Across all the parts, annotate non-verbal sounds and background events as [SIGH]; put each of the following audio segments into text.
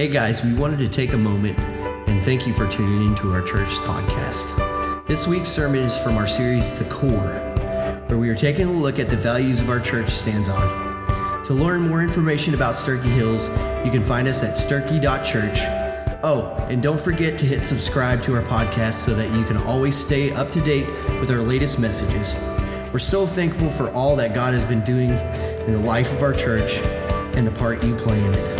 Hey guys, we wanted to take a moment and thank you for tuning into our church podcast. This week's sermon is from our series, The Core, where we are taking a look at the values of our church stands on. To learn more information about Sterchi Hills, you can find us at sterchi.church. Oh, and don't forget to hit subscribe to our podcast so that you can always stay up to date with our latest messages. We're so thankful for all that God has been doing in the life of our church and the part you play in it.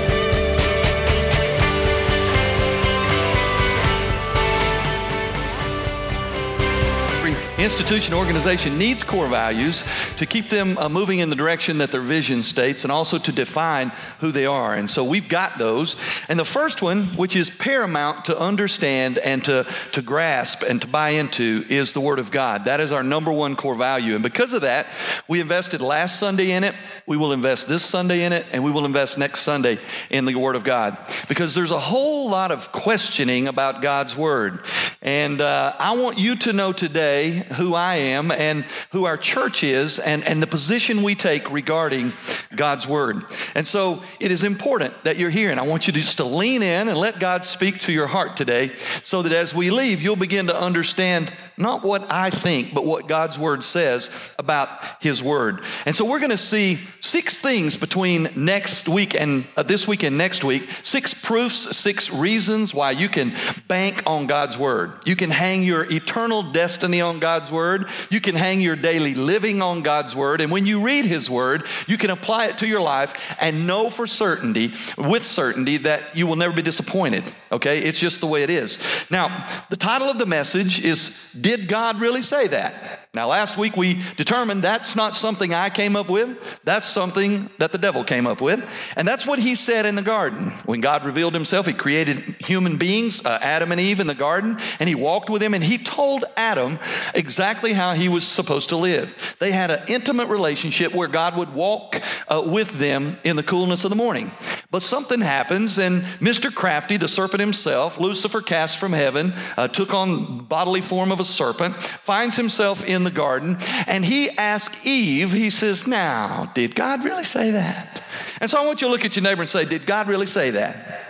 Institution organization needs core values to keep them uh, moving in the direction that their vision states and also to define who they are. And so we've got those. And the first one, which is paramount to understand and to, to grasp and to buy into, is the Word of God. That is our number one core value. And because of that, we invested last Sunday in it. We will invest this Sunday in it, and we will invest next Sunday in the Word of God. Because there's a whole lot of questioning about God's Word. And uh, I want you to know today who I am and who our church is and, and the position we take regarding God's word. And so it is important that you're here. And I want you to just to lean in and let God speak to your heart today so that as we leave, you'll begin to understand not what I think, but what God's word says about his word. And so we're going to see six things between next week and uh, this week and next week, six proofs, six reasons why you can bank on God's word. You can hang your eternal destiny on God's word. You can hang your daily living on God's word. And when you read his word, you can apply it to your life and know for certainty, with certainty, that you will never be disappointed. Okay? It's just the way it is. Now, the title of the message is Did God Really Say That? Now, last week we determined that's not something I came up with. That's something that the devil came up with. And that's what he said in the garden. When God revealed himself, he created human beings, uh, Adam and Eve in the garden, and he walked with them and he told Adam exactly how he was supposed to live. They had an intimate relationship where God would walk uh, with them in the coolness of the morning. But something happens, and Mr. Crafty, the serpent himself, Lucifer cast from heaven, uh, took on bodily form of a serpent, finds himself in the garden, and he asks Eve, he says, Now, did God really say that? And so I want you to look at your neighbor and say, Did God really say that?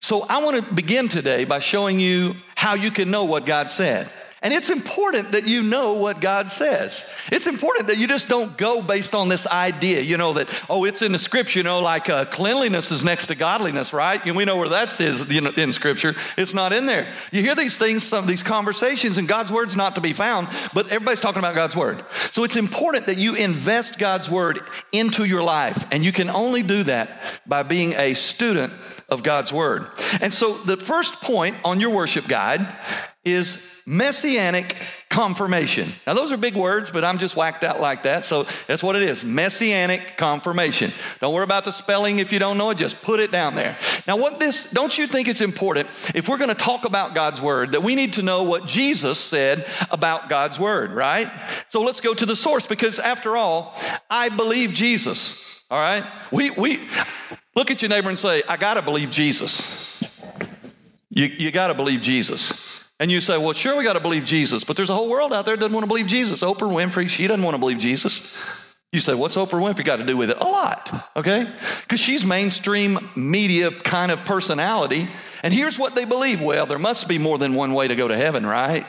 So I want to begin today by showing you how you can know what God said. And it's important that you know what God says. It's important that you just don't go based on this idea, you know, that, oh, it's in the scripture, you know, like uh, cleanliness is next to godliness, right? And we know where that is you in scripture. It's not in there. You hear these things, some of these conversations, and God's word's not to be found, but everybody's talking about God's word. So it's important that you invest God's word into your life. And you can only do that by being a student of God's word. And so the first point on your worship guide is messianic confirmation. Now, those are big words, but I'm just whacked out like that. So that's what it is messianic confirmation. Don't worry about the spelling if you don't know it, just put it down there. Now, what this, don't you think it's important if we're going to talk about God's word that we need to know what Jesus said about God's word, right? So let's go to the source because after all, I believe Jesus, all right? We, we, look at your neighbor and say, I got to believe Jesus. You, you got to believe Jesus. And you say, well, sure, we got to believe Jesus, but there's a whole world out there that doesn't want to believe Jesus. Oprah Winfrey, she doesn't want to believe Jesus. You say, what's Oprah Winfrey got to do with it? A lot, okay? Because she's mainstream media kind of personality. And here's what they believe. Well, there must be more than one way to go to heaven, right?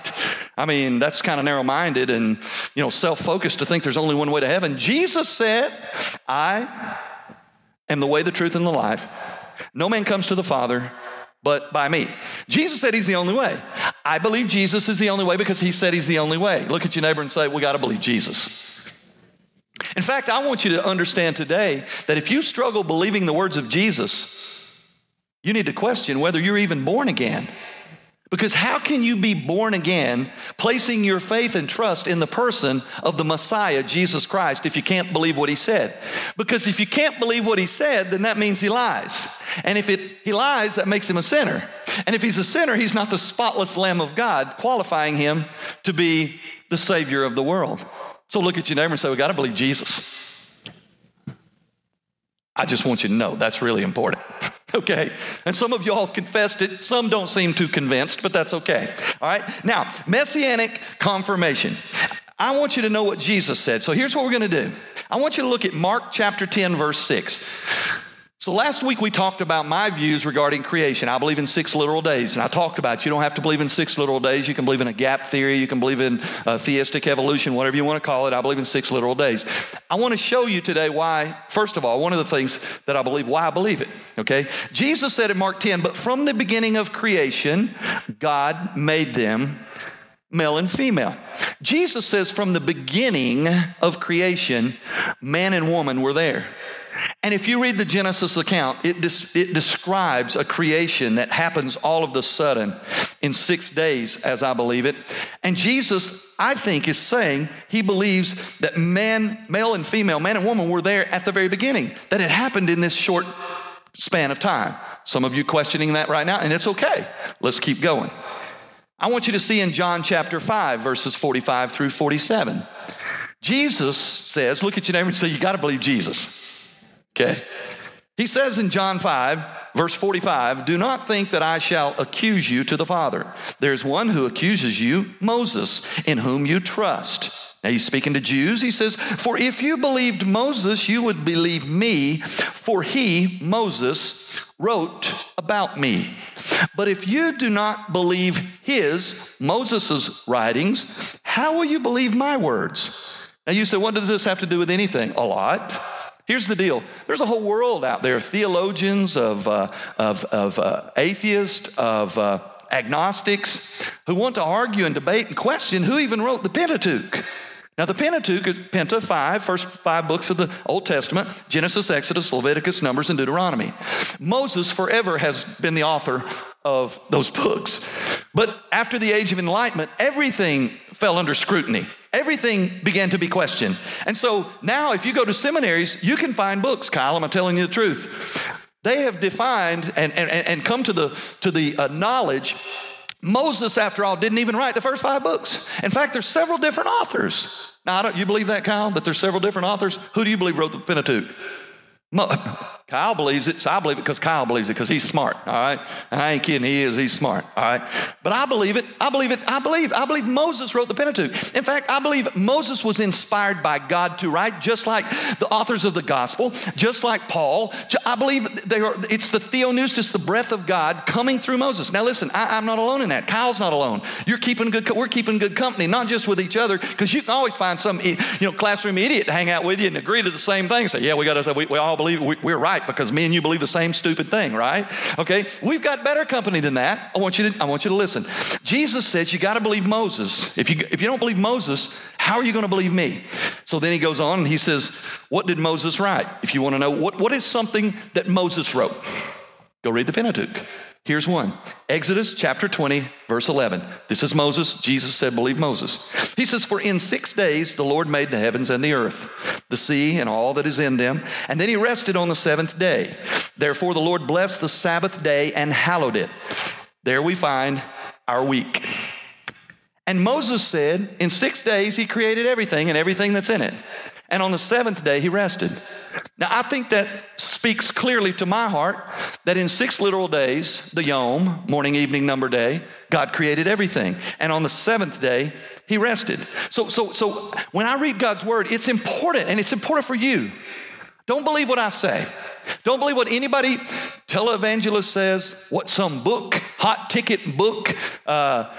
I mean, that's kind of narrow minded and, you know, self focused to think there's only one way to heaven. Jesus said, I am the way, the truth, and the life. No man comes to the Father but by me. Jesus said he's the only way. I believe Jesus is the only way because he said he's the only way. Look at your neighbor and say, We got to believe Jesus. In fact, I want you to understand today that if you struggle believing the words of Jesus, you need to question whether you're even born again. Because how can you be born again, placing your faith and trust in the person of the Messiah, Jesus Christ, if you can't believe what he said? Because if you can't believe what he said, then that means he lies. And if it, he lies, that makes him a sinner. And if he's a sinner, he's not the spotless Lamb of God, qualifying him to be the Savior of the world. So look at your neighbor and say, We got to believe Jesus. I just want you to know that's really important. [LAUGHS] [LAUGHS] okay? And some of y'all have confessed it. Some don't seem too convinced, but that's okay. All right? Now, messianic confirmation. I want you to know what Jesus said. So here's what we're going to do I want you to look at Mark chapter 10, verse 6. So last week we talked about my views regarding creation. I believe in six literal days, and I talked about you don't have to believe in six literal days. You can believe in a gap theory, you can believe in uh, theistic evolution, whatever you want to call it. I believe in six literal days. I want to show you today why. First of all, one of the things that I believe, why I believe it. Okay, Jesus said in Mark 10, but from the beginning of creation, God made them male and female. Jesus says from the beginning of creation, man and woman were there. And if you read the Genesis account, it, des- it describes a creation that happens all of the sudden in six days, as I believe it. And Jesus, I think, is saying he believes that man, male and female, man and woman were there at the very beginning, that it happened in this short span of time. Some of you questioning that right now, and it's okay. Let's keep going. I want you to see in John chapter 5, verses 45 through 47. Jesus says, look at your neighbor and say, You got to believe Jesus. Okay. He says in John 5, verse 45, Do not think that I shall accuse you to the Father. There's one who accuses you, Moses, in whom you trust. Now he's speaking to Jews. He says, For if you believed Moses, you would believe me, for he, Moses, wrote about me. But if you do not believe his, Moses' writings, how will you believe my words? Now you say, What does this have to do with anything? A lot. Here's the deal there's a whole world out there of theologians, of, uh, of, of uh, atheists, of uh, agnostics who want to argue and debate and question who even wrote the Pentateuch. Now, the Pentateuch is Penta, five, first five books of the Old Testament Genesis, Exodus, Leviticus, Numbers, and Deuteronomy. Moses forever has been the author of those books. But after the age of enlightenment, everything fell under scrutiny. Everything began to be questioned. And so now, if you go to seminaries, you can find books, Kyle, I'm telling you the truth. They have defined and, and, and come to the, to the uh, knowledge Moses, after all, didn't even write the first five books. In fact, there's several different authors. Now, do you believe that, Kyle, that there's several different authors? Who do you believe wrote the Pentateuch? Mo- Kyle believes it, so I believe it because Kyle believes it because he's smart, all right? And I ain't kidding, he is, he's smart, all right? But I believe it, I believe it, I believe, I believe Moses wrote the Pentateuch. In fact, I believe Moses was inspired by God to write, just like the authors of the gospel, just like Paul. I believe they are, it's the theopneustos, the breath of God coming through Moses. Now listen, I, am not alone in that. Kyle's not alone. You're keeping good, we're keeping good company, not just with each other, because you can always find some, you know, classroom idiot to hang out with you and agree to the same thing. Say, yeah, we got to, we, we all believe we, we're right because me and you believe the same stupid thing, right? Okay, we've got better company than that. I want you to, I want you to listen. Jesus says you got to believe Moses. If you, if you don't believe Moses, how are you going to believe me? So then he goes on and he says, What did Moses write? If you want to know, what, what is something that Moses wrote? Go read the Pentateuch. Here's one Exodus chapter 20, verse 11. This is Moses. Jesus said, Believe Moses. He says, For in six days the Lord made the heavens and the earth, the sea and all that is in them, and then he rested on the seventh day. Therefore the Lord blessed the Sabbath day and hallowed it. There we find our week. And Moses said, In six days he created everything and everything that's in it. And on the seventh day he rested. Now I think that speaks clearly to my heart that in six literal days, the Yom, morning, evening, number day, God created everything. And on the seventh day, he rested. So, so, so when I read God's word, it's important and it's important for you. Don't believe what I say. Don't believe what anybody, televangelist says, what some book, hot ticket book, uh,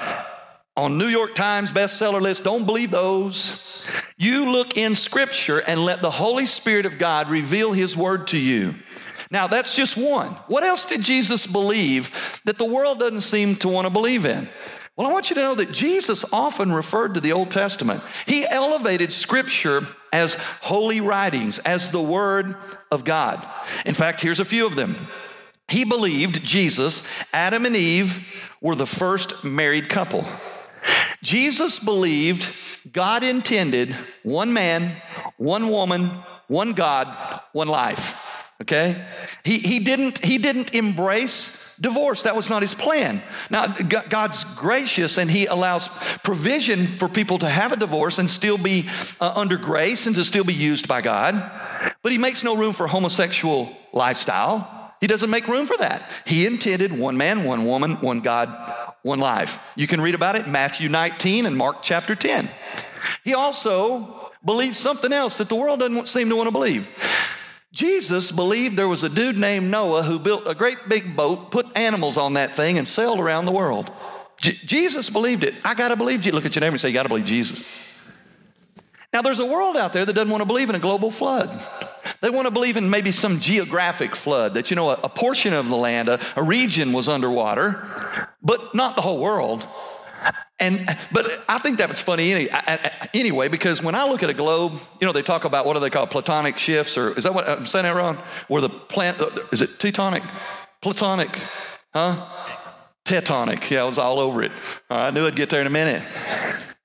on New York Times bestseller list. Don't believe those. You look in Scripture and let the Holy Spirit of God reveal His Word to you. Now, that's just one. What else did Jesus believe that the world doesn't seem to want to believe in? Well, I want you to know that Jesus often referred to the Old Testament. He elevated Scripture as holy writings, as the Word of God. In fact, here's a few of them. He believed Jesus, Adam and Eve were the first married couple. Jesus believed God intended one man, one woman, one God, one life. Okay? He, he, didn't, he didn't embrace divorce. That was not his plan. Now, God's gracious and he allows provision for people to have a divorce and still be uh, under grace and to still be used by God. But he makes no room for homosexual lifestyle. He doesn't make room for that. He intended one man, one woman, one God, one life. You can read about it in Matthew 19 and Mark chapter 10. He also believed something else that the world doesn't seem to want to believe. Jesus believed there was a dude named Noah who built a great big boat, put animals on that thing, and sailed around the world. J- Jesus believed it. I got to believe you. Look at your neighbor and say, You got to believe Jesus. Now, there's a world out there that doesn't want to believe in a global flood. They want to believe in maybe some geographic flood, that, you know, a, a portion of the land, a, a region was underwater, but not the whole world. And but I think that's funny any, anyway because when I look at a globe, you know they talk about what do they call platonic shifts or is that what I'm saying that wrong? Where the plant uh, is it teutonic, platonic, huh? Tectonic. Yeah, I was all over it. I knew I'd get there in a minute.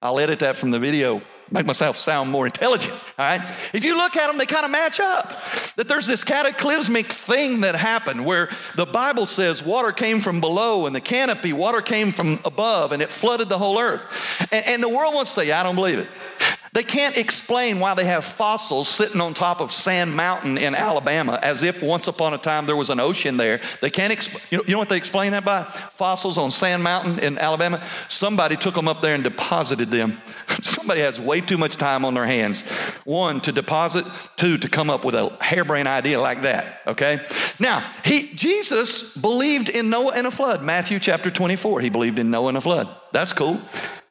I'll edit that from the video make myself sound more intelligent, [LAUGHS] all right? If you look at them, they kind of match up. That there's this cataclysmic thing that happened where the Bible says water came from below and the canopy, water came from above and it flooded the whole earth. And, and the world wants to say, I don't believe it. They can't explain why they have fossils sitting on top of Sand Mountain in Alabama as if once upon a time there was an ocean there. They can't explain, you know, you know what they explain that by? Fossils on Sand Mountain in Alabama. Somebody took them up there and deposited them. [LAUGHS] Somebody has way too much time on their hands. One, to deposit, two, to come up with a harebrained idea like that, okay? Now, he, Jesus believed in Noah and a flood. Matthew chapter 24, he believed in Noah and a flood. That's cool.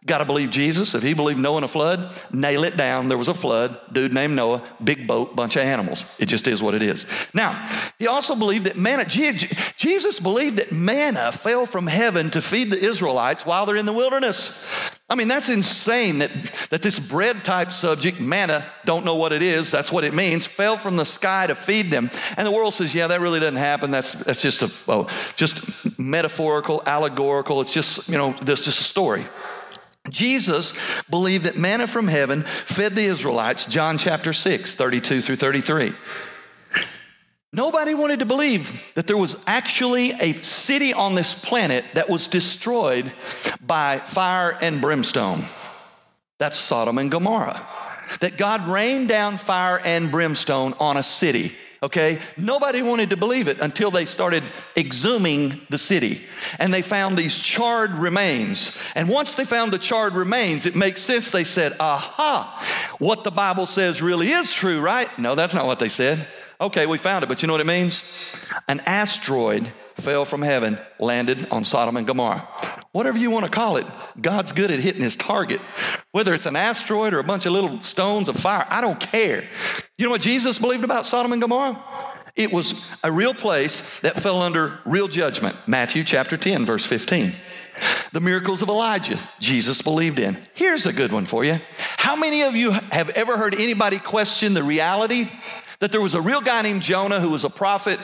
Got to believe Jesus. If he believed Noah in a flood, nail it down. There was a flood, dude named Noah, big boat, bunch of animals. It just is what it is. Now, he also believed that manna, Jesus believed that manna fell from heaven to feed the Israelites while they're in the wilderness. I mean, that's insane that, that this bread type subject, manna, don't know what it is, that's what it means, fell from the sky to feed them. And the world says, yeah, that really doesn't happen. That's, that's just, a, oh, just metaphorical, allegorical. It's just, you know, that's just a story. Jesus believed that manna from heaven fed the Israelites, John chapter 6, 32 through 33. Nobody wanted to believe that there was actually a city on this planet that was destroyed by fire and brimstone. That's Sodom and Gomorrah. That God rained down fire and brimstone on a city okay? Nobody wanted to believe it until they started exhuming the city and they found these charred remains. And once they found the charred remains, it makes sense. They said, aha, what the Bible says really is true, right? No, that's not what they said. Okay, we found it, but you know what it means? An asteroid fell from heaven, landed on Sodom and Gomorrah. Whatever you want to call it, God's good at hitting his target. Whether it's an asteroid or a bunch of little stones of fire, I don't care. You know what Jesus believed about Sodom and Gomorrah? It was a real place that fell under real judgment. Matthew chapter 10, verse 15. The miracles of Elijah, Jesus believed in. Here's a good one for you. How many of you have ever heard anybody question the reality that there was a real guy named Jonah who was a prophet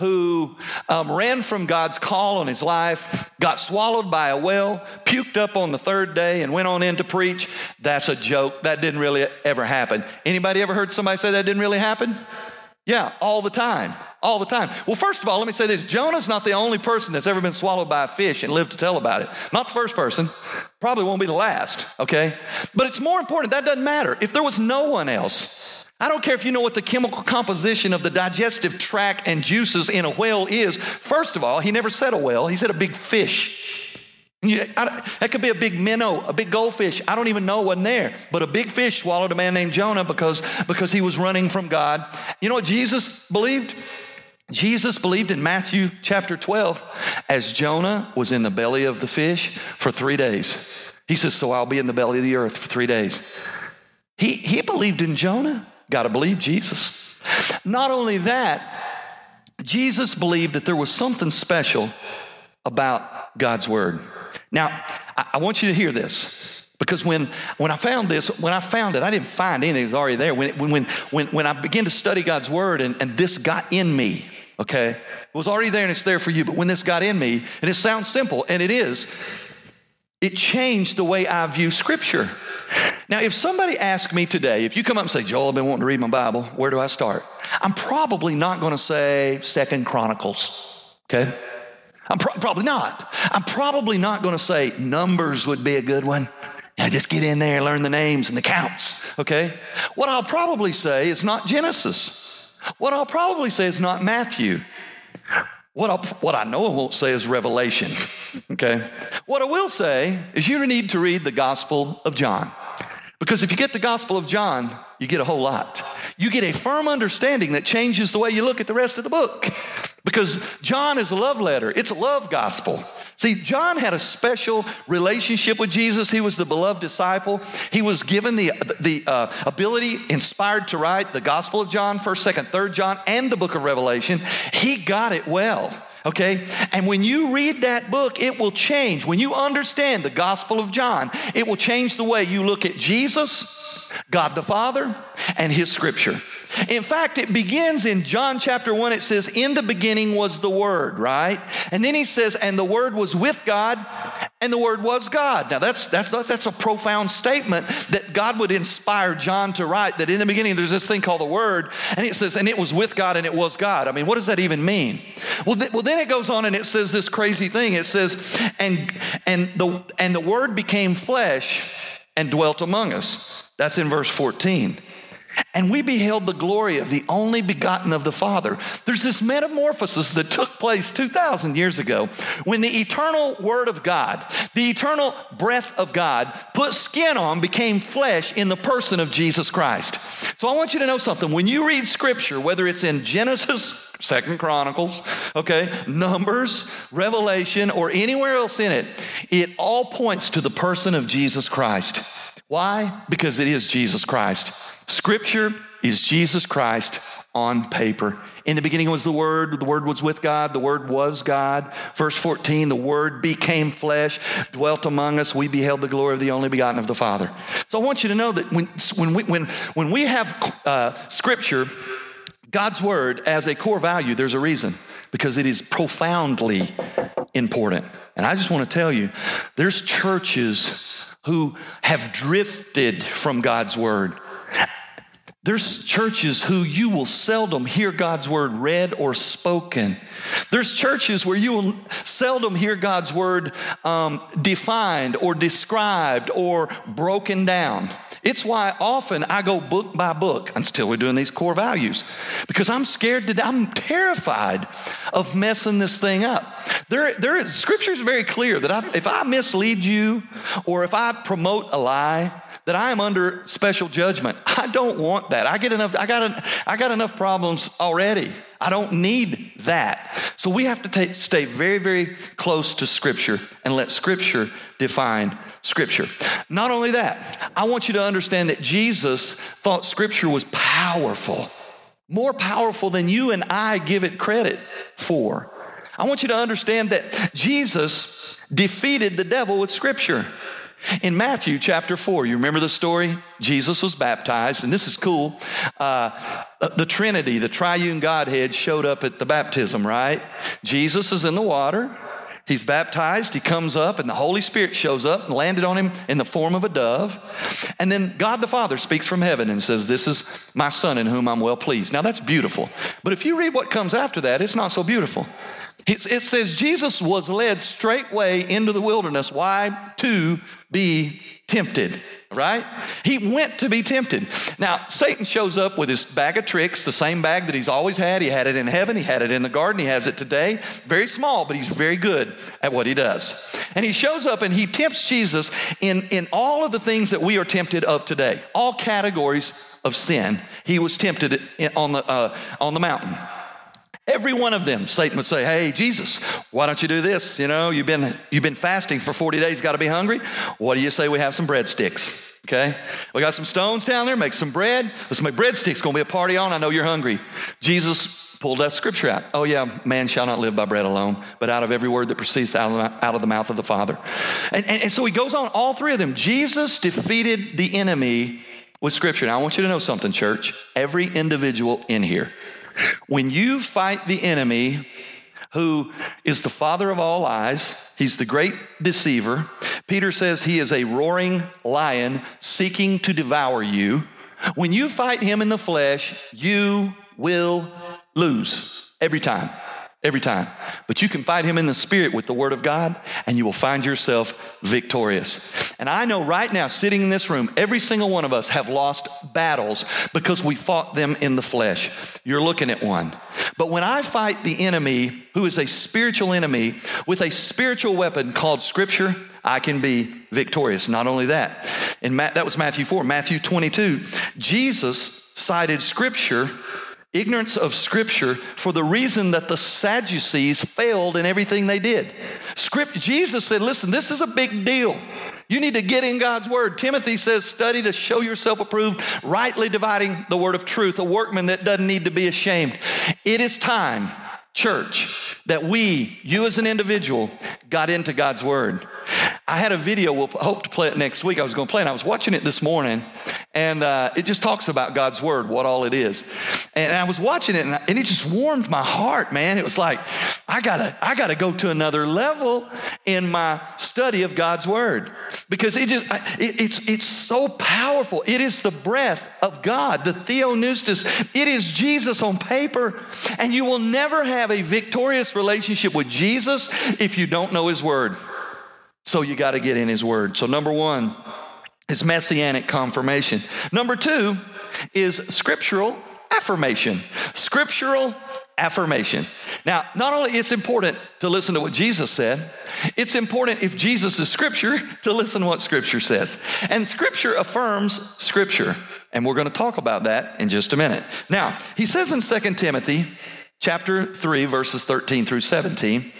who um, ran from God's call on his life, got swallowed by a well, puked up on the third day, and went on in to preach. That's a joke. That didn't really ever happen. Anybody ever heard somebody say that didn't really happen? Yeah, all the time. All the time. Well, first of all, let me say this Jonah's not the only person that's ever been swallowed by a fish and lived to tell about it. Not the first person. Probably won't be the last, okay? But it's more important, that doesn't matter. If there was no one else, I don't care if you know what the chemical composition of the digestive tract and juices in a whale is. First of all, he never said a whale, he said a big fish. I, that could be a big minnow, a big goldfish. I don't even know wasn't there. But a big fish swallowed a man named Jonah because, because he was running from God. You know what Jesus believed? Jesus believed in Matthew chapter 12 as Jonah was in the belly of the fish for three days. He says, So I'll be in the belly of the earth for three days. He, he believed in Jonah. Got to believe Jesus. Not only that, Jesus believed that there was something special about God's word. Now, I, want you to hear this. Because when, when I found this, when I found it, I didn't find anything that was already there. When, when, when, when I began to study God's word and, and this got in me, okay, it was already there and it's there for you. But when this got in me, and it sounds simple, and it is, it changed the way I view scripture. Now, if somebody asked me today, if you come up and say, Joel, I've been wanting to read my Bible, where do I start? I'm probably not going to say Second Chronicles, okay? I'm pro- probably not. I'm probably not going to say Numbers would be a good one. Yeah, just get in there, learn the names and the counts, okay? What I'll probably say is not Genesis. What I'll probably say is not Matthew. What, i what I know I won't say is Revelation, okay? What I will say is you need to read the Gospel of John. Because if you get the Gospel of John, you get a whole lot. You get a firm understanding that changes the way you look at the rest of the book. Because John is a love letter, it's a love gospel. See, John had a special relationship with Jesus. He was the beloved disciple. He was given the, the uh, ability, inspired to write the Gospel of John, 1st, 2nd, 3rd John, and the book of Revelation. He got it well. Okay? And when you read that book, it will change. When you understand the Gospel of John, it will change the way you look at Jesus, God the Father, and His Scripture. In fact, it begins in John chapter 1. It says, In the beginning was the Word, right? And then he says, And the Word was with God, and the Word was God. Now, that's, that's, that's a profound statement that God would inspire John to write that in the beginning there's this thing called the Word, and it says, And it was with God, and it was God. I mean, what does that even mean? Well, th- well then it goes on and it says this crazy thing. It says, And, and, the, and the Word became flesh and dwelt among us. That's in verse 14. And we beheld the glory of the only begotten of the Father. There's this metamorphosis that took place 2,000 years ago when the eternal Word of God, the eternal breath of God, put skin on, became flesh in the person of Jesus Christ. So I want you to know something. When you read Scripture, whether it's in Genesis, Second Chronicles, okay, Numbers, Revelation, or anywhere else in it, it all points to the person of Jesus Christ. Why? Because it is Jesus Christ. Scripture is Jesus Christ on paper. In the beginning was the Word, the Word was with God, the Word was God. Verse 14, the Word became flesh, dwelt among us, we beheld the glory of the only begotten of the Father. So I want you to know that when, when, we, when, when we have uh, Scripture, God's Word as a core value, there's a reason, because it is profoundly important. And I just want to tell you, there's churches who have drifted from God's Word. There's churches who you will seldom hear God's word read or spoken. There's churches where you will seldom hear God's word um, defined or described or broken down. It's why often I go book by book until we're doing these core values because I'm scared to, I'm terrified of messing this thing up. There, there, scripture is very clear that I, if I mislead you or if I promote a lie, that I am under special judgment. I don't want that. I get enough, I got, an, I got enough problems already. I don't need that. So we have to stay very, very close to Scripture and let Scripture define Scripture. Not only that, I want you to understand that Jesus thought Scripture was powerful, more powerful than you and I give it credit for. I want you to understand that Jesus defeated the devil with Scripture. In Matthew chapter 4, you remember the story? Jesus was baptized, and this is cool. Uh, the Trinity, the triune Godhead, showed up at the baptism, right? Jesus is in the water. He's baptized, he comes up, and the Holy Spirit shows up and landed on him in the form of a dove. And then God the Father speaks from heaven and says, This is my Son in whom I'm well pleased. Now that's beautiful. But if you read what comes after that, it's not so beautiful. It, says Jesus was led straightway into the wilderness. Why? To be tempted, right? He went to be tempted. Now, Satan shows up with his bag of tricks, the same bag that he's always had. He had it in heaven, he had it in the garden, he has it today. Very small, but he's very good at what he does. And he shows up and he tempts Jesus in, in all of the things that we are tempted of today, all categories of sin. He was tempted on the, uh, on the mountain. Every one of them, Satan would say, Hey, Jesus, why don't you do this? You know, you've been, you've been fasting for 40 days, got to be hungry. What do you say we have some breadsticks? Okay, we got some stones down there, make some bread. Let's make breadsticks, gonna be a party on. I know you're hungry. Jesus pulled that scripture out. Oh, yeah, man shall not live by bread alone, but out of every word that proceeds out of the, out of the mouth of the Father. And, and, and so he goes on, all three of them. Jesus defeated the enemy with scripture. Now, I want you to know something, church. Every individual in here, when you fight the enemy, who is the father of all lies, he's the great deceiver. Peter says he is a roaring lion seeking to devour you. When you fight him in the flesh, you will lose every time. Every time. But you can fight him in the spirit with the word of God, and you will find yourself victorious. And I know right now, sitting in this room, every single one of us have lost battles because we fought them in the flesh. You're looking at one. But when I fight the enemy, who is a spiritual enemy, with a spiritual weapon called Scripture, I can be victorious. Not only that, in Ma- that was Matthew 4, Matthew 22, Jesus cited Scripture ignorance of Scripture for the reason that the Sadducees failed in everything they did. Script, Jesus said, listen, this is a big deal. You need to get in God's word. Timothy says, study to show yourself approved, rightly dividing the word of truth, a workman that doesn't need to be ashamed. It is time, church, that we, you as an individual, got into God's word. I had a video, we'll hope to play it next week. I was going to play it. I was watching it this morning, and uh, it just talks about God's word, what all it is. And I was watching it, and, and it just warmed my heart, man. It was like, I gotta, I gotta go to another level in my study of God's word because it just, it, it's, it's so powerful. It is the breath of God, the Theopneustos. It is Jesus on paper, and you will never have a victorious relationship with Jesus if you don't know His word. So you got to get in His Word. So, number one is messianic confirmation. Number two is scriptural affirmation. Scriptural affirmation. Now, not only it's important to listen to what Jesus said, it's important if Jesus is scripture [LAUGHS] to listen to what scripture says. And scripture affirms scripture. And we're going to talk about that in just a minute. Now, he says in 2 Timothy chapter 3 verses 13 through 17,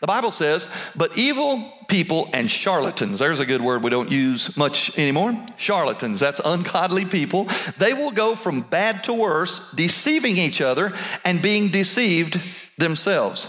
the Bible says, "But evil people and charlatans. There's a good word we don't use much anymore. Charlatans, that's ungodly people. They will go from bad to worse, deceiving each other and being deceived themselves.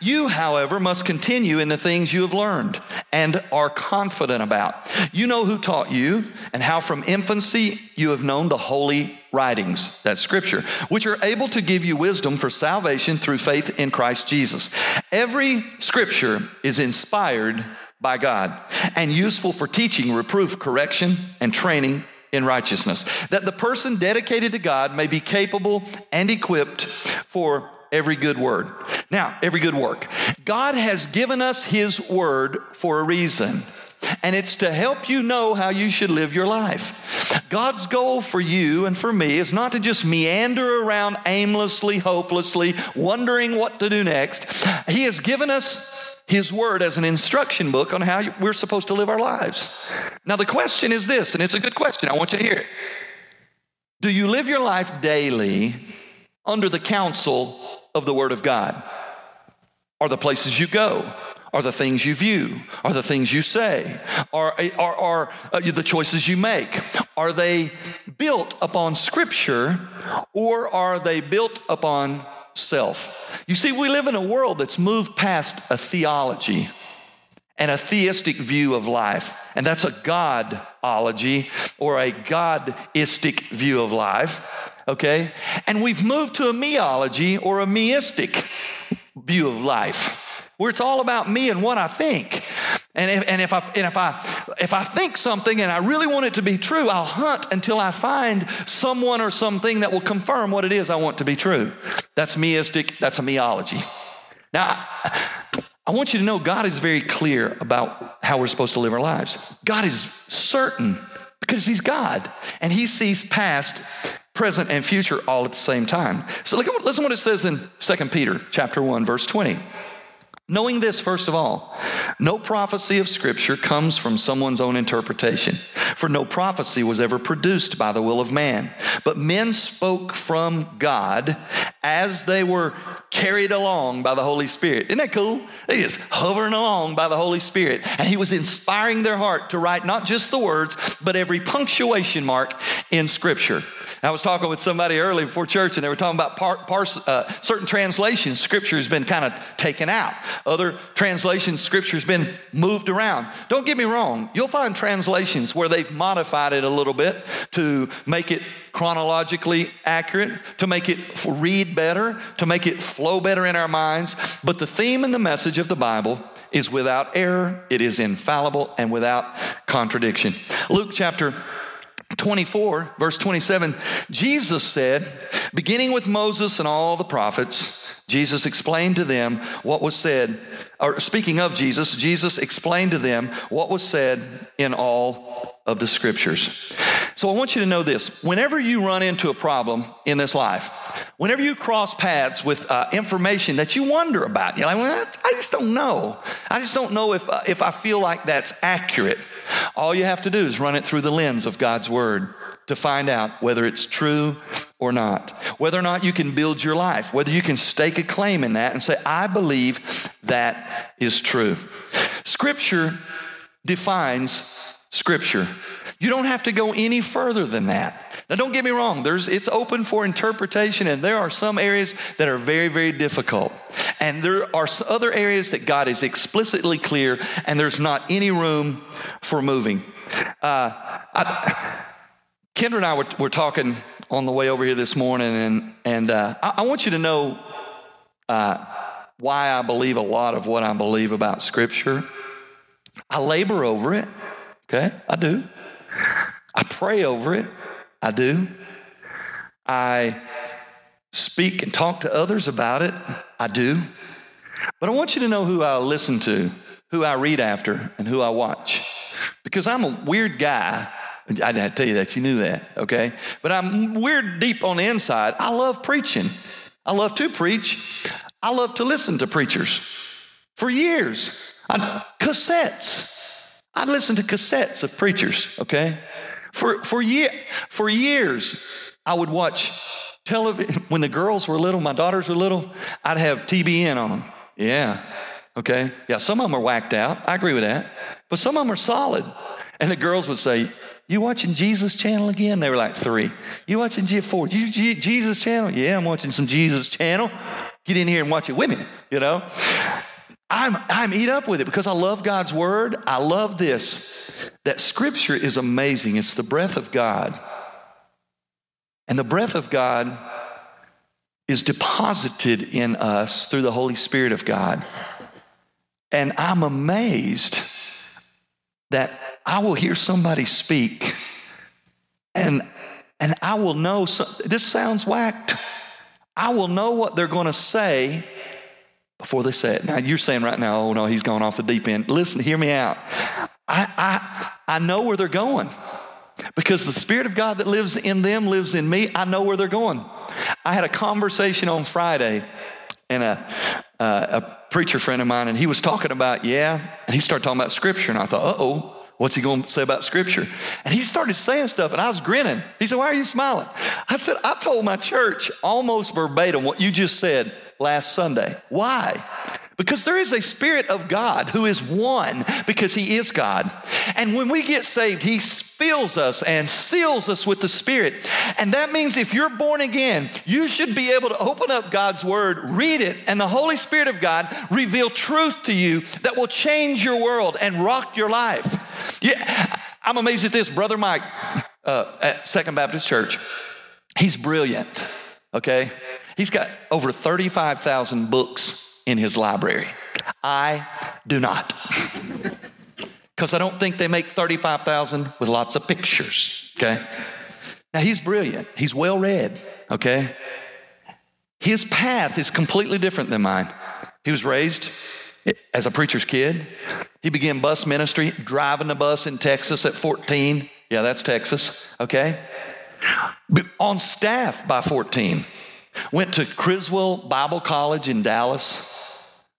You, however, must continue in the things you have learned and are confident about. You know who taught you and how from infancy you have known the holy writings, that's scripture, which are able to give you wisdom for salvation through faith in Christ Jesus. Every scripture is inspired by God and useful for teaching, reproof, correction, and training in righteousness, that the person dedicated to God may be capable and equipped for every good word. Now, every good work. God has given us His word for a reason. And it's to help you know how you should live your life. God's goal for you and for me is not to just meander around aimlessly, hopelessly, wondering what to do next. He has given us his Word as an instruction book on how we're supposed to live our lives. Now, the question is this, and it's a good question. I want you to hear it. Do you live your life daily under the counsel of the Word of God? Are the places you go? Are the things you view? Are the things you say? Are, are, are uh, the choices you make? Are they built upon Scripture or are they built upon self. You see, we live in a world that's moved past a theology and a theistic view of life. And that's a godology or a godistic view of life, okay? And we've moved to a meology or a meistic view of life, where it's all about me and what I think. And if, and if I and if I if I think something and I really want it to be true, I'll hunt until I find someone or something that will confirm what it is I want to be true. That's meistic, that's a meology. Now, I want you to know God is very clear about how we're supposed to live our lives. God is certain because He's God and He sees past, present, and future all at the same time. So look listen what it says in 2 Peter chapter 1, verse 20. Knowing this, first of all, no prophecy of Scripture comes from someone's own interpretation, for no prophecy was ever produced by the will of man. But men spoke from God as they were carried along by the Holy Spirit. Isn't that cool? They just hovering along by the Holy Spirit. And He was inspiring their heart to write not just the words, but every punctuation mark in Scripture. I was talking with somebody early before church, and they were talking about par, par, uh, certain translations. Scripture has been kind of taken out. Other translations, Scripture has been moved around. Don't get me wrong. You'll find translations where they've modified it a little bit to make it chronologically accurate, to make it read better, to make it flow better in our minds. But the theme and the message of the Bible is without error, it is infallible, and without contradiction. Luke chapter 24, verse 27, Jesus said, Beginning with Moses and all the prophets, Jesus explained to them what was said, or speaking of Jesus, Jesus explained to them what was said in all of the scriptures. So I want you to know this whenever you run into a problem in this life, whenever you cross paths with uh, information that you wonder about, you're like, well, I just don't know. I just don't know if, uh, if I feel like that's accurate. All you have to do is run it through the lens of God's word to find out whether it's true or not, whether or not you can build your life, whether you can stake a claim in that and say, I believe that is true. Scripture defines Scripture. You don't have to go any further than that. Now, don't get me wrong, there's, it's open for interpretation, and there are some areas that are very, very difficult. And there are other areas that God is explicitly clear, and there's not any room for moving. Uh, I, [SIGHS] Kendra and I were, were, talking on the way over here this morning, and, and uh, I, I, want you to know uh, why I believe a lot of what I believe about Scripture. I labor over it, okay? I do. I pray over it, I do. I speak and talk to others about it, I do. But I want you to know who I listen to, who I read after, and who I watch. Because I'm a weird guy I didn't tell you that, you knew that, okay? But I'm weird deep on the inside. I love preaching. I love to preach. I love to listen to preachers. For years, I, cassettes. I'd listen to cassettes of preachers, okay? For, for, year, for years, I would watch television. [LAUGHS] When the girls were little, my daughters were little, I'd have TBN on them. Yeah, okay? Yeah, some of them are whacked out. I agree with that. But some of them are solid. And the girls would say, you watching Jesus Channel again? They were like three. You watching G4? You, G- Jesus Channel? Yeah, I'm watching some Jesus Channel. Get in here and watch it with me, you know? I'm, I'm eat up with it because I love God's word. I love this that scripture is amazing. It's the breath of God. And the breath of God is deposited in us through the Holy Spirit of God. And I'm amazed that I will hear somebody speak and, and I will know, so, this sounds whacked. I will know what they're going to say before they say it. Now, you're saying right now, oh no, he's gone off the deep end. Listen, hear me out. I, I, I know where they're going because the Spirit of God that lives in them lives in me. I know where they're going. I had a conversation on Friday and a, uh, a preacher friend of mine, and he was talking about, yeah, and he started talking about scripture, and I thought, uh oh, What's he going to say about scripture? And he started saying stuff, and I was grinning. He said, Why are you smiling? I said, I told my church almost verbatim what you just said last Sunday. Why? Because there is a Spirit of God who is one because He is God. And when we get saved, He fills us and seals us with the Spirit. And that means if you're born again, you should be able to open up God's Word, read it, and the Holy Spirit of God reveal truth to you that will change your world and rock your life. Yeah, I'm amazed at this. Brother Mike uh, at Second Baptist Church, he's brilliant, okay? He's got over 35,000 books in his library. I do not. [LAUGHS] Because I don't think they make 35,000 with lots of pictures, okay? Now he's brilliant. He's well read, okay? His path is completely different than mine. He was raised as a preacher's kid. He began bus ministry, driving the bus in Texas at 14. Yeah, that's Texas, okay? On staff by 14. Went to Criswell Bible College in Dallas.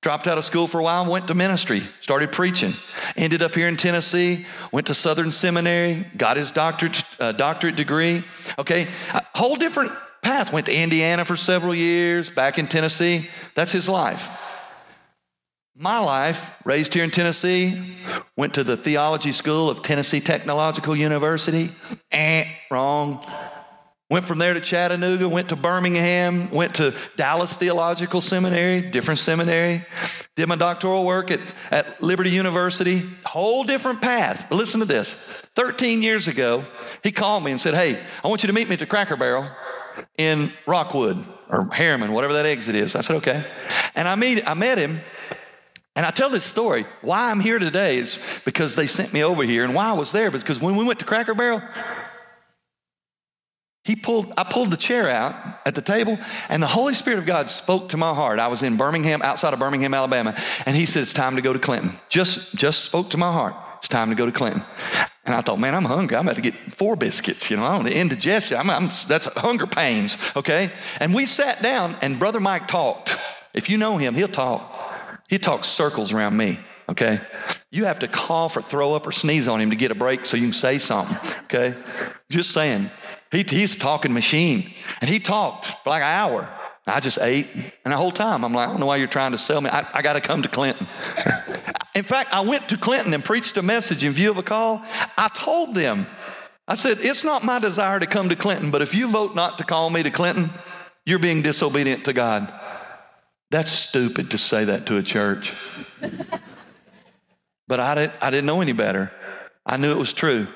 Dropped out of school for a while, went to ministry, started preaching. Ended up here in Tennessee, went to Southern Seminary, got his doctorate, uh, doctorate degree. Okay, a whole different path. Went to Indiana for several years, back in Tennessee. That's his life. My life, raised here in Tennessee, went to the theology school of Tennessee Technological University. Eh, wrong. Went from there to Chattanooga, went to Birmingham, went to Dallas Theological Seminary, different seminary. Did my doctoral work at, at Liberty University, whole different path. But listen to this 13 years ago, he called me and said, Hey, I want you to meet me at the Cracker Barrel in Rockwood or Harriman, whatever that exit is. I said, Okay. And I, meet, I met him and I tell this story. Why I'm here today is because they sent me over here. And why I was there because when we went to Cracker Barrel, he pulled, I pulled the chair out at the table, and the Holy Spirit of God spoke to my heart. I was in Birmingham, outside of Birmingham, Alabama, and he said, It's time to go to Clinton. Just, just spoke to my heart. It's time to go to Clinton. And I thought, man, I'm hungry. I'm about to get four biscuits, you know, I'm the indigestion. I'm, I'm, that's hunger pains, okay? And we sat down, and Brother Mike talked. If you know him, he'll talk. He talks circles around me, okay? You have to cough or throw up or sneeze on him to get a break so you can say something, okay? Just saying. He, he's a talking machine. And he talked for like an hour. I just ate. And the whole time, I'm like, I don't know why you're trying to sell me. I, I got to come to Clinton. [LAUGHS] in fact, I went to Clinton and preached a message in view of a call. I told them, I said, it's not my desire to come to Clinton, but if you vote not to call me to Clinton, you're being disobedient to God. That's stupid to say that to a church. [LAUGHS] but I didn't, I didn't know any better. I knew it was true.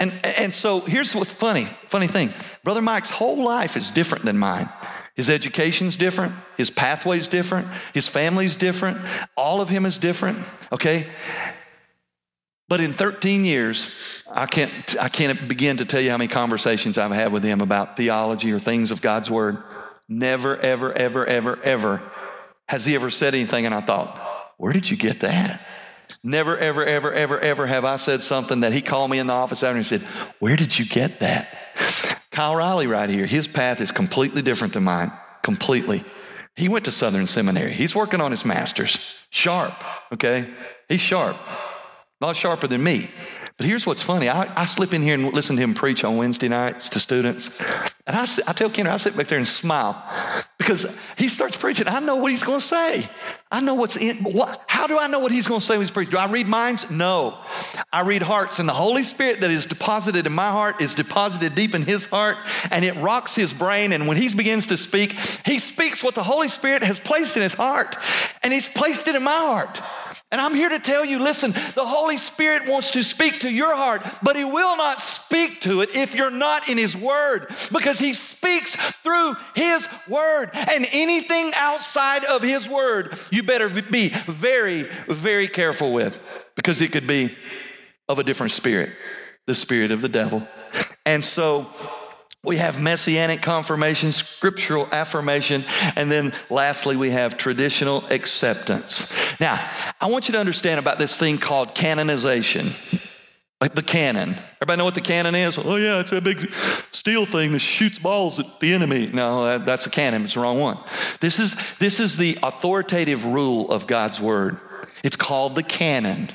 And, and so here's what's funny, funny thing. Brother Mike's whole life is different than mine. His education's different, his pathway's different, his family's different, all of him is different, okay? But in 13 years, I can't, I can't begin to tell you how many conversations I've had with him about theology or things of God's Word. Never, ever, ever, ever, ever has he ever said anything and I thought, where did you get that? Never, ever, ever, ever, ever have I said something that he called me in the office after and said, Where did you get that? Kyle Riley, right here, his path is completely different than mine. Completely. He went to Southern Seminary. He's working on his master's. Sharp, okay? He's sharp. Not sharper than me. But here's what's funny. I, I slip in here and listen to him preach on Wednesday nights to students. And I, I tell Kendra, I sit back there and smile because he starts preaching. I know what he's going to say. I know what's in. What, how do I know what he's going to say when he's preaching? Do I read minds? No. I read hearts. And the Holy Spirit that is deposited in my heart is deposited deep in his heart and it rocks his brain. And when he begins to speak, he speaks what the Holy Spirit has placed in his heart. And he's placed it in my heart. And I'm here to tell you listen, the Holy Spirit wants to speak to your heart, but He will not speak to it if you're not in His Word because He speaks through His Word. And anything outside of His Word, you better be very, very careful with because it could be of a different spirit, the spirit of the devil. And so, we have messianic confirmation, scriptural affirmation, and then lastly, we have traditional acceptance. Now, I want you to understand about this thing called canonization. Like the cannon. Everybody know what the cannon is? Oh, yeah, it's a big steel thing that shoots balls at the enemy. No, that, that's a cannon. It's the wrong one. This is, this is the authoritative rule of God's word. It's called the canon.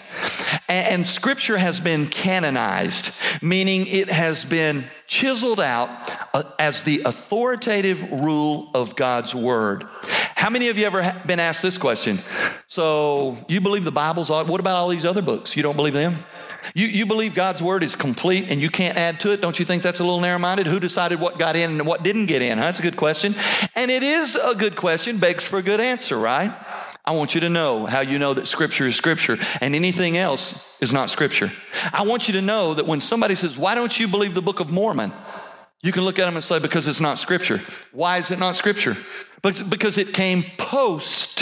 And scripture has been canonized, meaning it has been chiseled out uh, as the authoritative rule of God's word. How many of you ever been asked this question? So, you believe the Bible's all, what about all these other books? You don't believe them? You, you believe God's word is complete and you can't add to it? Don't you think that's a little narrow minded? Who decided what got in and what didn't get in? That's a good question. And it is a good question, begs for a good answer, right? I want you to know how you know that Scripture is Scripture and anything else is not Scripture. I want you to know that when somebody says, Why don't you believe the Book of Mormon? You can look at them and say, Because it's not Scripture. Why is it not Scripture? Because it came post,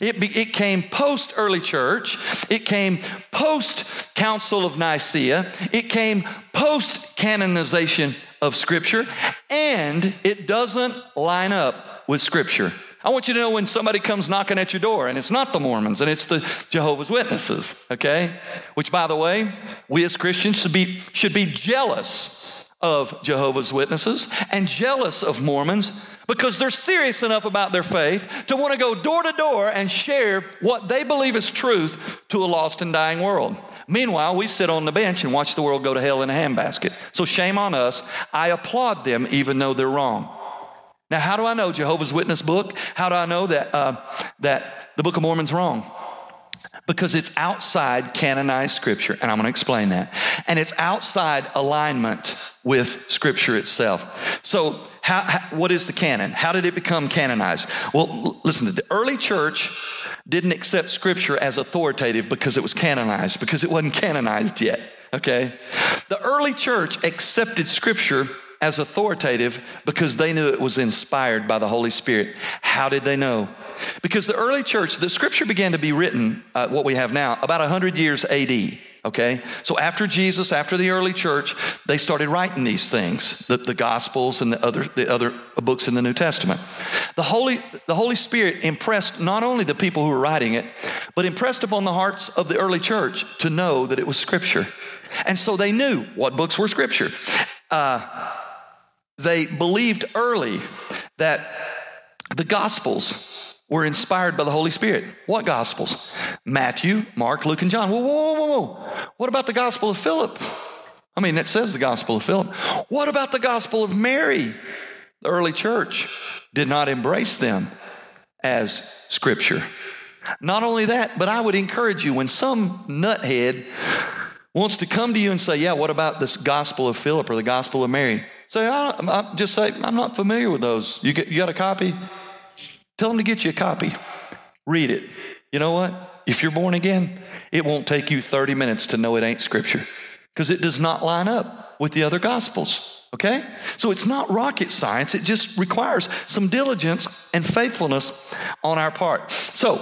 it, it came post early church, it came post Council of Nicaea, it came post canonization of Scripture, and it doesn't line up with Scripture. I want you to know when somebody comes knocking at your door and it's not the Mormons and it's the Jehovah's Witnesses, okay? Which, by the way, we as Christians should be, should be jealous of Jehovah's Witnesses and jealous of Mormons because they're serious enough about their faith to want to go door to door and share what they believe is truth to a lost and dying world. Meanwhile, we sit on the bench and watch the world go to hell in a handbasket. So shame on us. I applaud them even though they're wrong. Now, how do I know Jehovah's Witness book? How do I know that, uh, that the Book of Mormon's wrong? Because it's outside canonized scripture, and I'm to explain that. And it's outside alignment with scripture itself. So, how, how, what is the canon? How did it become canonized? Well, listen, to the early church didn't accept scripture as authoritative because it was canonized, because it wasn't canonized yet, okay? The early church accepted scripture as authoritative because they knew it was inspired by the Holy Spirit. How did they know? Because the early church, the scripture began to be written, uh, what we have now, about 100 years AD. Okay? So after Jesus, after the early church, they started writing these things, the, the Gospels and the other, the other books in the New Testament. The Holy, the Holy Spirit impressed not only the people who were writing it, but impressed upon the hearts of the early church to know that it was Scripture. And so they knew what books were Scripture. Uh, they believed early that the Gospels were inspired by the Holy Spirit. What Gospels? Matthew, Mark, Luke, and John. Whoa, whoa, whoa, whoa. What about the Gospel of Philip? I mean, it says the Gospel of Philip. What about the Gospel of Mary? The early church did not embrace them as Scripture. Not only that, but I would encourage you when some nuthead wants to come to you and say, Yeah, what about this Gospel of Philip or the Gospel of Mary? Say, I, I, just say, I'm not familiar with those. You, get, you got a copy? Tell them to get you a copy. Read it. You know what? If you're born again, it won't take you 30 minutes to know it ain't scripture because it does not line up with the other gospels. Okay? So it's not rocket science, it just requires some diligence and faithfulness on our part. So,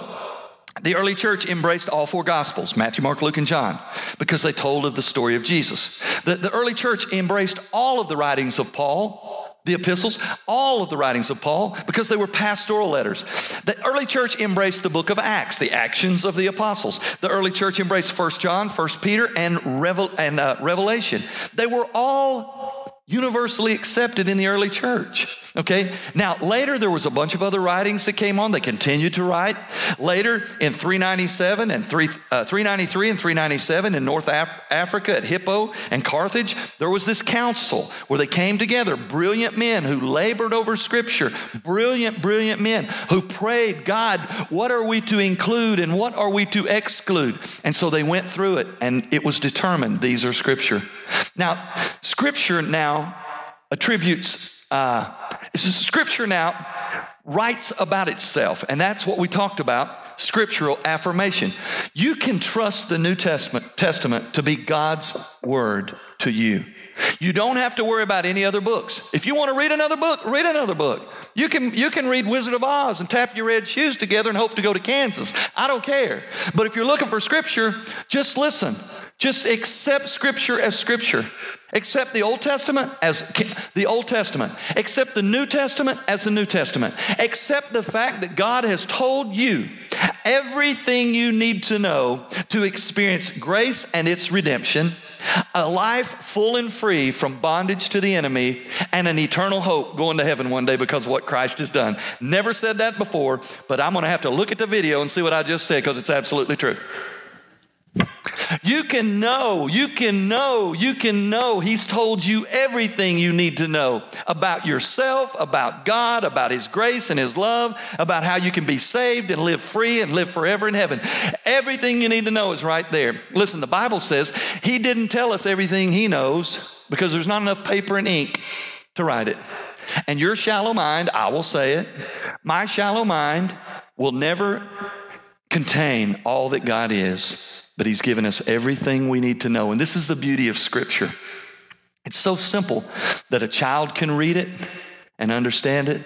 the early church embraced all four gospels Matthew, Mark, Luke, and John because they told of the story of Jesus. The, the early church embraced all of the writings of Paul, the epistles, all of the writings of Paul because they were pastoral letters. The early church embraced the book of Acts, the actions of the apostles. The early church embraced First John, First Peter, and, Revel, and uh, Revelation. They were all universally accepted in the early church. Okay, now later there was a bunch of other writings that came on. They continued to write. Later in 397 and 3, uh, 393 and 397 in North Af- Africa at Hippo and Carthage, there was this council where they came together, brilliant men who labored over scripture, brilliant, brilliant men who prayed, God, what are we to include and what are we to exclude? And so they went through it and it was determined these are scripture. Now, scripture now attributes uh, scripture now writes about itself, and that's what we talked about scriptural affirmation. You can trust the New Testament, Testament to be God's word to you. You don't have to worry about any other books. If you want to read another book, read another book. You can, you can read Wizard of Oz and tap your red shoes together and hope to go to Kansas. I don't care. But if you're looking for scripture, just listen. Just accept scripture as scripture. Accept the Old Testament as the Old Testament. Accept the New Testament as the New Testament. Accept the fact that God has told you everything you need to know to experience grace and its redemption, a life full and free from bondage to the enemy, and an eternal hope going to heaven one day because of what Christ has done. Never said that before, but I'm going to have to look at the video and see what I just said because it's absolutely true. You can know, you can know, you can know. He's told you everything you need to know about yourself, about God, about His grace and His love, about how you can be saved and live free and live forever in heaven. Everything you need to know is right there. Listen, the Bible says He didn't tell us everything He knows because there's not enough paper and ink to write it. And your shallow mind, I will say it, my shallow mind will never contain all that God is but He's given us everything we need to know. And this is the beauty of Scripture. It's so simple that a child can read it and understand it.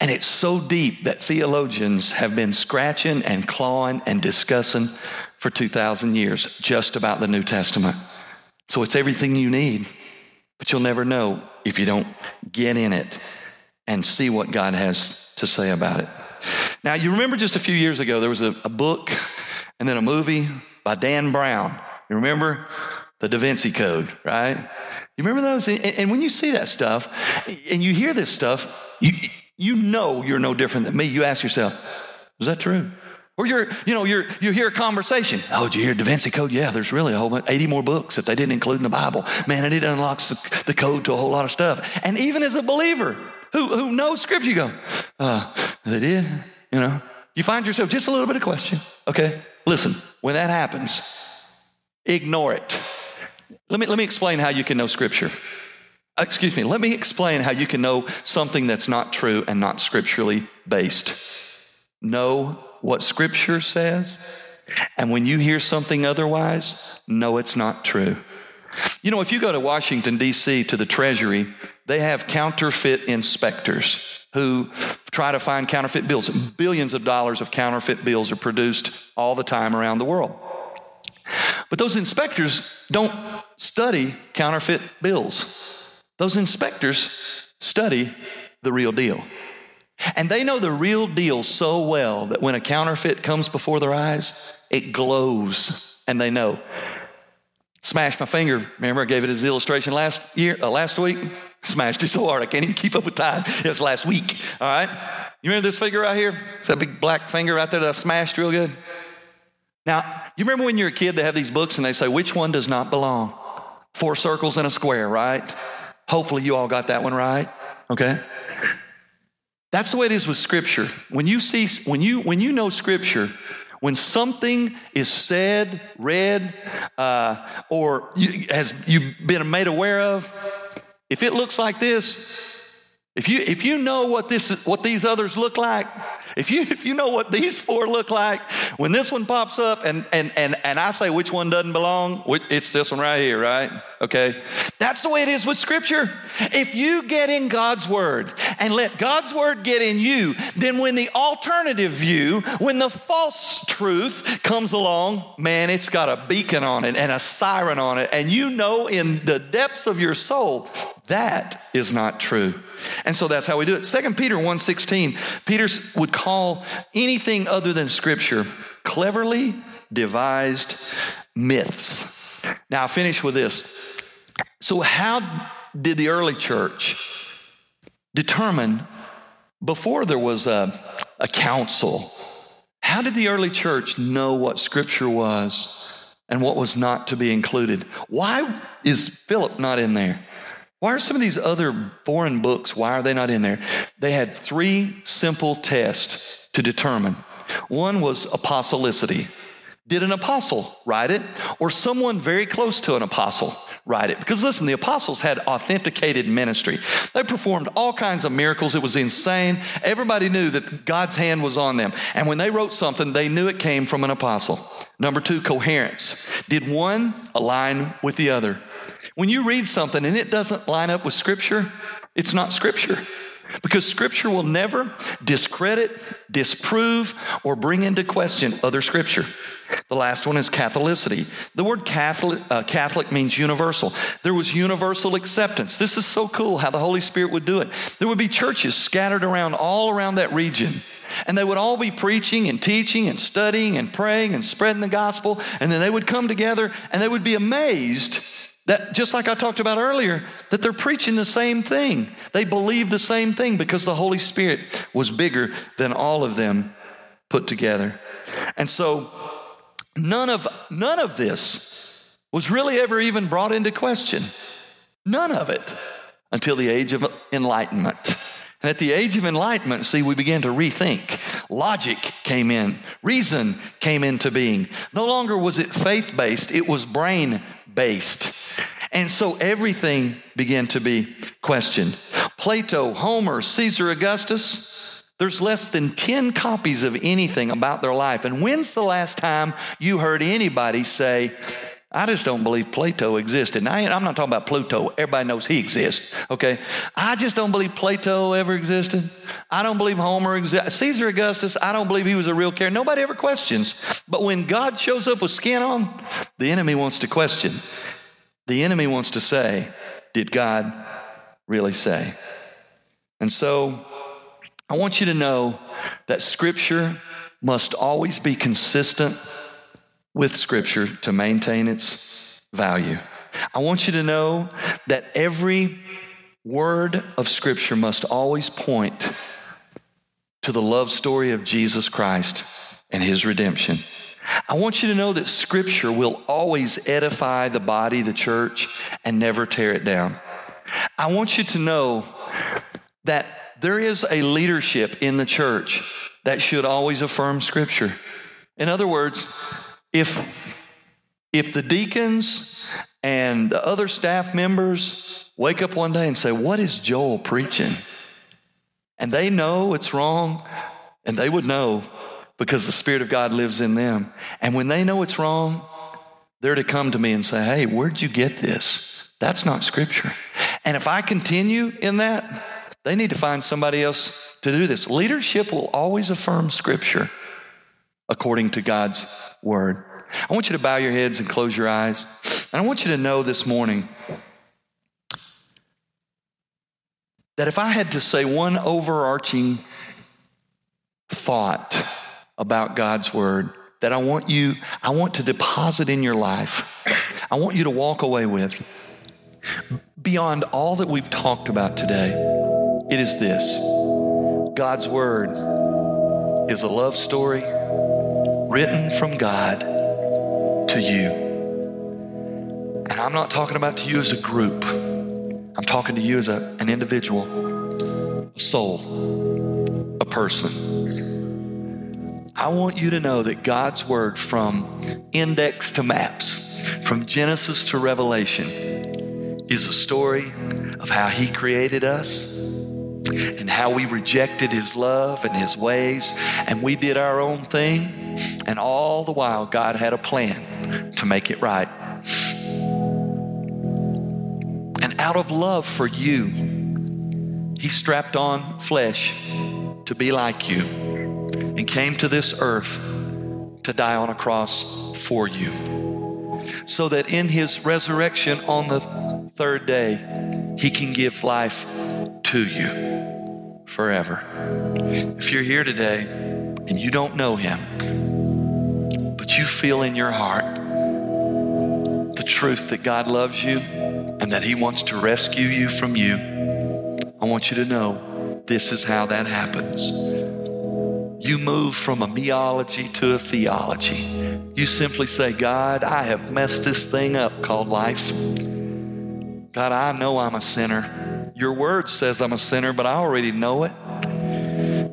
And it's so deep that theologians have been scratching and clawing and discussing for 2,000 years just about the New Testament. So it's everything you need, but you'll never know if you don't get in it and see what God has to say about it. Now, you remember just a few years ago, there was a, a book and then a movie by Dan Brown. You remember the Da Vinci Code, right? You remember those? And, and when you see that stuff and you hear this stuff, you, you know you're no different than me. You ask yourself, is that true? Or you're, you know, you're, you hear a conversation. Oh, did you hear Da Vinci Code? Yeah, there's really a whole bunch, 80 more books that they didn't include in the Bible. Man, and it unlocks the, the code to a whole lot of stuff. And even as a believer who, who knows scripture, you go, uh, they did, you know. You find yourself just a little bit of question. Okay, listen, when that happens, ignore it. Let me, let me explain how you can know Scripture. Uh, excuse me, let me explain how you can know something that's not true and not scripturally based. Know what Scripture says, and when you hear something otherwise, know it's not true. You know, if you go to Washington, D.C., to the Treasury, they have counterfeit inspectors who try to find counterfeit bills. Billions of dollars of counterfeit bills are produced all the time around the world. But those inspectors don't study counterfeit bills. Those inspectors study the real deal. And they know the real deal so well that when a counterfeit comes before their eyes, it glows and they know. Smashed my finger. Remember, I gave it as the illustration last year, uh, last week. Smashed it so hard I can't even keep up with time. It was last week. All right. You remember this figure right here? It's that big black finger right there that I smashed real good. Now, you remember when you're a kid, they have these books and they say, which one does not belong? Four circles and a square, right? Hopefully, you all got that one right. Okay. That's the way it is with Scripture. When you see, when you when you know Scripture, when something is said, read, uh, or you, has you been made aware of, if it looks like this, if you if you know what this what these others look like, if you if you know what these four look like, when this one pops up and and and and I say which one doesn't belong, it's this one right here, right? Okay. That's the way it is with scripture. If you get in God's word and let God's word get in you, then when the alternative view, when the false truth comes along, man, it's got a beacon on it and a siren on it and you know in the depths of your soul that is not true. And so that's how we do it. 2 Peter 1:16, Peter would call anything other than scripture cleverly devised myths. Now I'll finish with this. So how did the early church determine before there was a, a council? How did the early church know what scripture was and what was not to be included? Why is Philip not in there? Why are some of these other foreign books, why are they not in there? They had three simple tests to determine. One was apostolicity. Did an apostle write it or someone very close to an apostle write it? Because listen, the apostles had authenticated ministry. They performed all kinds of miracles. It was insane. Everybody knew that God's hand was on them. And when they wrote something, they knew it came from an apostle. Number two, coherence. Did one align with the other? When you read something and it doesn't line up with Scripture, it's not Scripture. Because Scripture will never discredit, disprove, or bring into question other Scripture. The last one is Catholicity. The word Catholic, uh, Catholic means universal. There was universal acceptance. This is so cool how the Holy Spirit would do it. There would be churches scattered around all around that region. And they would all be preaching and teaching and studying and praying and spreading the gospel. And then they would come together and they would be amazed that just like I talked about earlier, that they're preaching the same thing. They believe the same thing because the Holy Spirit was bigger than all of them put together. And so none of none of this was really ever even brought into question. None of it until the age of enlightenment. And at the age of enlightenment, see, we began to rethink. Logic came in, reason came into being. No longer was it faith based, it was brain based. And so everything began to be questioned. Plato, Homer, Caesar Augustus, there's less than 10 copies of anything about their life. And when's the last time you heard anybody say, I just don't believe Plato existed. Now, I'm not talking about Pluto. Everybody knows he exists, okay? I just don't believe Plato ever existed. I don't believe Homer existed. Caesar Augustus, I don't believe he was a real character. Nobody ever questions. But when God shows up with skin on, the enemy wants to question. The enemy wants to say, Did God really say? And so I want you to know that Scripture must always be consistent with Scripture to maintain its value. I want you to know that every word of Scripture must always point to the love story of Jesus Christ and his redemption. I want you to know that Scripture will always edify the body, the church, and never tear it down. I want you to know that there is a leadership in the church that should always affirm Scripture. In other words, if, if the deacons and the other staff members wake up one day and say, What is Joel preaching? And they know it's wrong, and they would know because the Spirit of God lives in them. And when they know it's wrong, they're to come to me and say, Hey, where'd you get this? That's not scripture. And if I continue in that, they need to find somebody else to do this. Leadership will always affirm scripture according to God's word. I want you to bow your heads and close your eyes. And I want you to know this morning that if I had to say one overarching thought about God's word that I want you, I want to deposit in your life, I want you to walk away with, beyond all that we've talked about today, it is this God's word is a love story written from God to you. And I'm not talking about to you as a group. I'm talking to you as a, an individual, a soul, a person. I want you to know that God's word from index to maps, from Genesis to Revelation, is a story of how He created us and how we rejected His love and His ways, and we did our own thing. And all the while, God had a plan to make it right. And out of love for you, he strapped on flesh to be like you and came to this earth to die on a cross for you. So that in his resurrection on the third day, he can give life to you forever. If you're here today and you don't know him, but you feel in your heart the truth that God loves you and that He wants to rescue you from you, I want you to know this is how that happens. You move from a meology to a theology. You simply say, God, I have messed this thing up called life. God, I know I'm a sinner. Your word says I'm a sinner, but I already know it.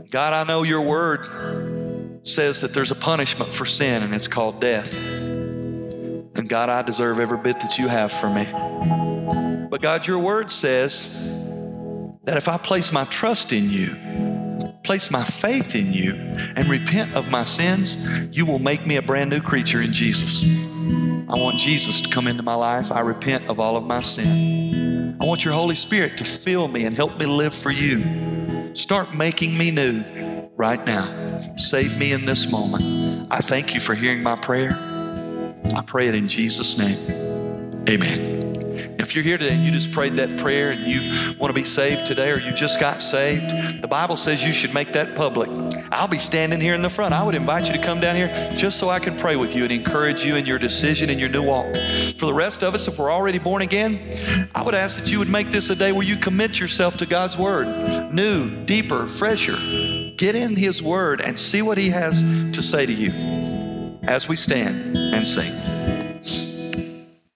God, I know your word says that there's a punishment for sin, and it's called death. And God, I deserve every bit that you have for me. But God, your word says that if I place my trust in you, place my faith in you, and repent of my sins, you will make me a brand new creature in Jesus. I want Jesus to come into my life. I repent of all of my sin. I want your Holy Spirit to fill me and help me live for you. Start making me new right now. Save me in this moment. I thank you for hearing my prayer. I pray it in Jesus' name. Amen. If you're here today and you just prayed that prayer and you want to be saved today or you just got saved, the Bible says you should make that public. I'll be standing here in the front. I would invite you to come down here just so I can pray with you and encourage you in your decision and your new walk. For the rest of us, if we're already born again, I would ask that you would make this a day where you commit yourself to God's Word new, deeper, fresher. Get in His Word and see what He has to say to you as we stand and sing.